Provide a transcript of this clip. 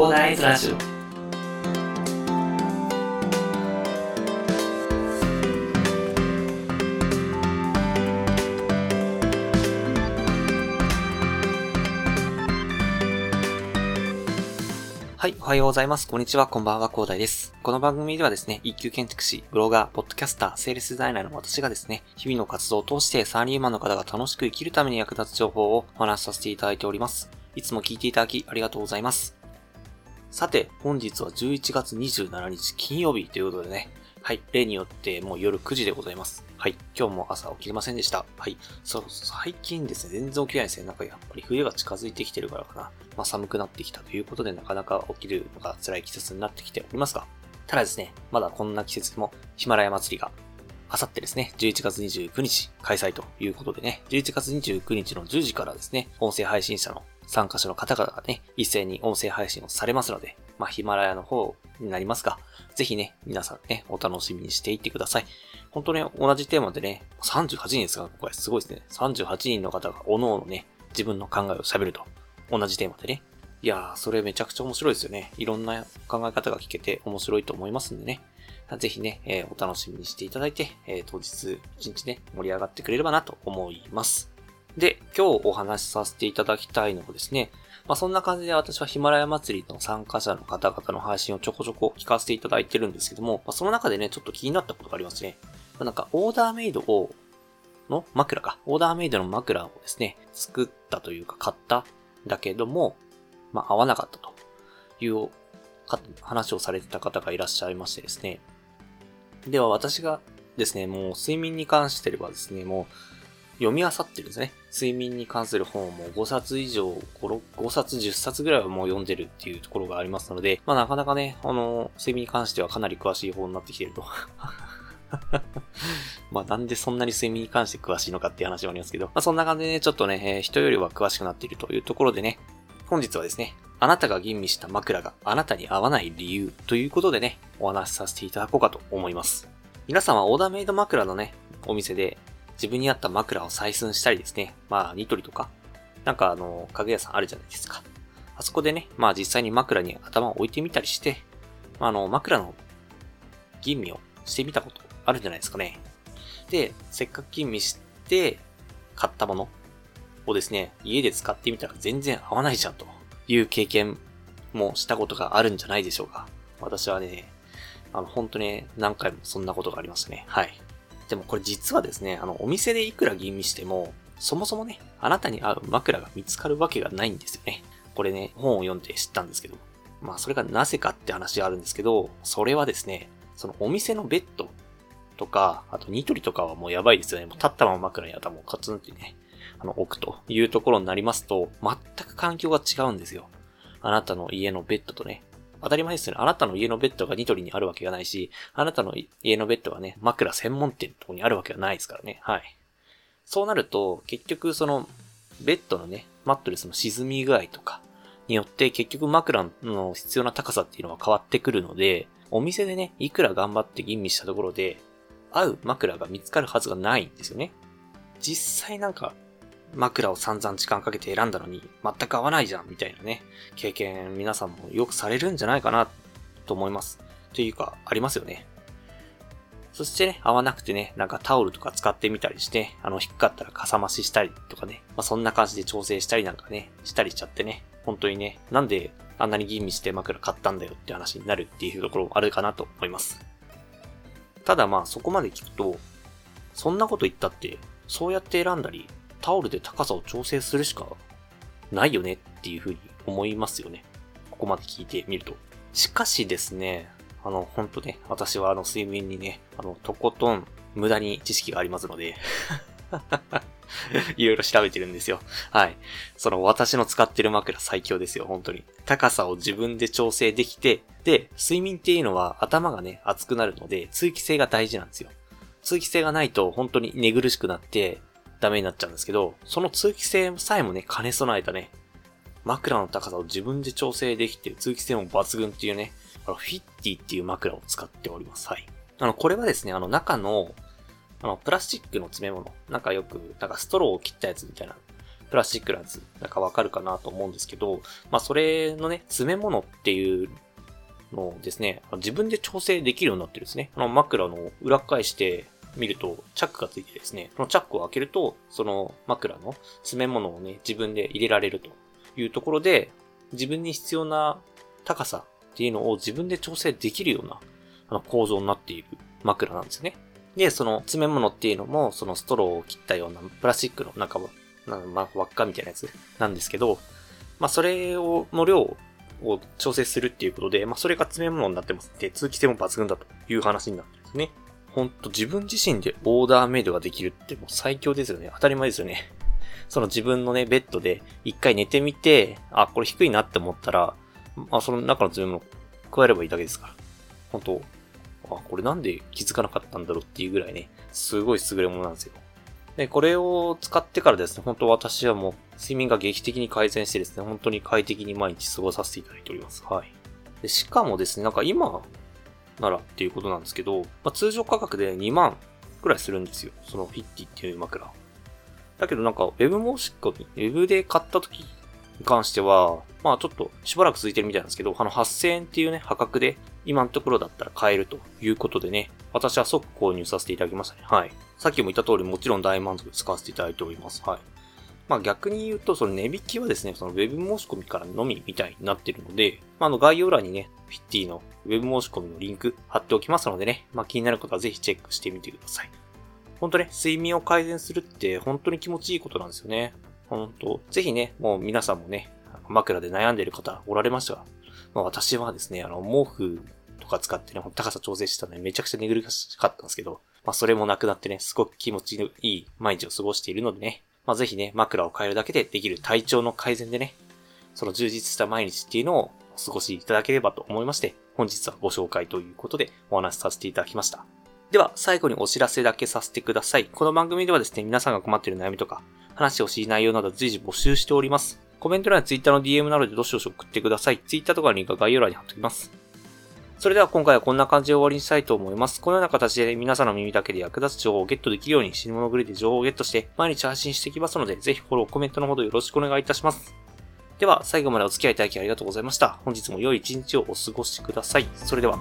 広大ズラジオはい、おはようございます。こんにちは、こんばんは、広大です。この番組ではですね、一級建築士、ブロガー、ポッドキャスター、セールスデザイナーの私がですね、日々の活動を通してサラリーマンの方が楽しく生きるために役立つ情報をお話しさせていただいております。いつも聞いていただきありがとうございます。さて、本日は11月27日金曜日ということでね、はい、例によってもう夜9時でございます。はい、今日も朝起きれませんでした。はい、そう、最近ですね、全然起きないですね。なんかやっぱり冬が近づいてきてるからかな。まあ寒くなってきたということでなかなか起きるのが辛い季節になってきておりますが、ただですね、まだこんな季節でもヒマラヤ祭りがあさってですね、11月29日開催ということでね、11月29日の10時からですね、音声配信者の参加者の方々がね、一斉に音声配信をされますので、まあ、ヒマラヤの方になりますが、ぜひね、皆さんね、お楽しみにしていってください。本当ね、同じテーマでね、38人ですが、今回すごいですね。38人の方が各々ね、自分の考えを喋ると。同じテーマでね。いやー、それめちゃくちゃ面白いですよね。いろんな考え方が聞けて面白いと思いますんでね。ぜひね、えーお楽しみにしていただいて、えー当日一日ね、盛り上がってくれればなと思います。で、今日お話しさせていただきたいのはですね、まあそんな感じで私はヒマラヤ祭りの参加者の方々の配信をちょこちょこ聞かせていただいてるんですけども、まあ、その中でね、ちょっと気になったことがありますね。まあなんか、オーダーメイドを、の枕か。オーダーメイドの枕をですね、作ったというか買ったんだけども、まあ合わなかったという話をされてた方がいらっしゃいましてですね。では私がですね、もう睡眠に関してはですね、もう読み漁ってるんですね。睡眠に関する本をもう5冊以上、5, 5冊、10冊ぐらいはもう読んでるっていうところがありますので、まあなかなかね、あの、睡眠に関してはかなり詳しい方になってきてると。まあなんでそんなに睡眠に関して詳しいのかっていう話はありますけど、まあそんな感じでね、ちょっとね、えー人よりは詳しくなっているというところでね、本日はですね、あなたが吟味した枕があなたに合わない理由ということでね、お話しさせていただこうかと思います。皆さんはオーダーメイド枕のね、お店で自分に合った枕を採寸したりですね、まあニトリとか、なんかあの、家具屋さんあるじゃないですか。あそこでね、まあ実際に枕に頭を置いてみたりして、まああの、枕の吟味をしてみたことあるんじゃないですかね。で、せっかく吟味して買ったものをですね、家で使ってみたら全然合わないじゃんという経験もしたことがあるんじゃないでしょうか。私はね、あの、本当に何回もそんなことがありましたね。はい。でもこれ実はですね、あの、お店でいくら吟味しても、そもそもね、あなたに合う枕が見つかるわけがないんですよね。これね、本を読んで知ったんですけど。まあ、それがなぜかって話があるんですけど、それはですね、そのお店のベッドとか、あとニトリとかはもうやばいですよね。もう立ったまま枕に頭をカツンってね、あの、置くというところになりますと、全く環境が違うんですよ。あなたの家のベッドとね、当たり前ですよね。あなたの家のベッドがニトリにあるわけがないし、あなたの家のベッドがね、枕専門店のとこにあるわけがないですからね。はい。そうなると、結局その、ベッドのね、マットレスの沈み具合とかによって結局枕の必要な高さっていうのは変わってくるので、お店でね、いくら頑張って吟味したところで、合う枕が見つかるはずがないんですよね。実際なんか、枕を散々時間かけて選んだのに、全く合わないじゃん、みたいなね、経験皆さんもよくされるんじゃないかな、と思います。というか、ありますよね。そしてね、合わなくてね、なんかタオルとか使ってみたりして、あの、低かったらかさ増ししたりとかね、まあ、そんな感じで調整したりなんかね、したりしちゃってね、本当にね、なんであんなに吟味して枕買ったんだよって話になるっていうところもあるかなと思います。ただまあ、そこまで聞くと、そんなこと言ったって、そうやって選んだり、タオルで高さを調整するしかないよねっていうふうに思いますよね。ここまで聞いてみると。しかしですね、あの、ほんとね、私はあの睡眠にね、あの、とことん無駄に知識がありますので、いろいろ調べてるんですよ。はい。その私の使ってる枕最強ですよ、本当に。高さを自分で調整できて、で、睡眠っていうのは頭がね、熱くなるので、通気性が大事なんですよ。通気性がないと本当に寝苦しくなってダメになっちゃうんですけど、その通気性さえもね、兼ね備えたね、枕の高さを自分で調整できて、通気性も抜群っていうね、あの、フィッティっていう枕を使っております。はい。あの、これはですね、あの、中の、あの、プラスチックの詰め物。なんかよく、なんかストローを切ったやつみたいなプラスチックのやつ、なんかわかるかなと思うんですけど、まあそれのね、詰め物っていうのをですね、自分で調整できるようになってるんですね。あの枕の裏返して見ると、チャックがついてですね、そのチャックを開けると、その枕の詰め物をね、自分で入れられるというところで、自分に必要な高さっていうのを自分で調整できるようなあの構造になっている枕なんですよね。で、その詰め物っていうのも、そのストローを切ったようなプラスチックのなんか、まあ、輪っかみたいなやつなんですけど、まあ、それを、の量を調整するっていうことで、まあ、それが詰め物になってますで、通気性も抜群だという話になってるんですね。ほんと自分自身でオーダーメイドができるってもう最強ですよね。当たり前ですよね。その自分のね、ベッドで一回寝てみて、あ、これ低いなって思ったら、まあ、その中の詰め物加えればいいだけですから。本当あ、これなんで気づかなかったんだろうっていうぐらいね、すごい優れものなんですよ。で、これを使ってからですね、本当私はもう睡眠が劇的に改善してですね、本当に快適に毎日過ごさせていただいております。はい。でしかもですね、なんか今ならっていうことなんですけど、まあ、通常価格で2万くらいするんですよ。そのフィッティっていう枕。だけどなんか、ウェブ申し込み、ウェブで買った時に関しては、まあちょっとしばらく続いてるみたいなんですけど、あの8000円っていうね、破格で今のところだったら買えるということでね、私は即購入させていただきましたね。はい。さっきも言った通りもちろん大満足使わせていただいております。はい。まあ逆に言うと、その値引きはですね、その Web 申し込みからのみみたいになってるので、まあ、あの概要欄にね、フィッティの Web 申し込みのリンク貼っておきますのでね、まあ気になる方はぜひチェックしてみてください。本当ね、睡眠を改善するって本当に気持ちいいことなんですよね。本当ぜひね、もう皆さんもね、枕で悩んでる方おられましたが、まあ私はですね、あの、毛布とか使ってね、高さ調整してたのでめちゃくちゃ寝苦しかったんですけど、まあそれもなくなってね、すごく気持ちのいい毎日を過ごしているのでね、まあぜひね、枕を変えるだけでできる体調の改善でね、その充実した毎日っていうのをお過ごしいただければと思いまして、本日はご紹介ということでお話しさせていただきました。では、最後にお知らせだけさせてください。この番組ではですね、皆さんが困っている悩みとか、話をしい内容など随時募集しております。コメント欄や Twitter の DM などでどしどし送ってください。Twitter とかのリンクは概要欄に貼っておきます。それでは今回はこんな感じで終わりにしたいと思います。このような形で皆さんの耳だけで役立つ情報をゲットできるように死に物狂いで情報をゲットして毎日配信していきますので、ぜひフォロー、コメントのほどよろしくお願いいたします。では、最後までお付き合いいただきありがとうございました。本日も良い一日をお過ごしください。それでは。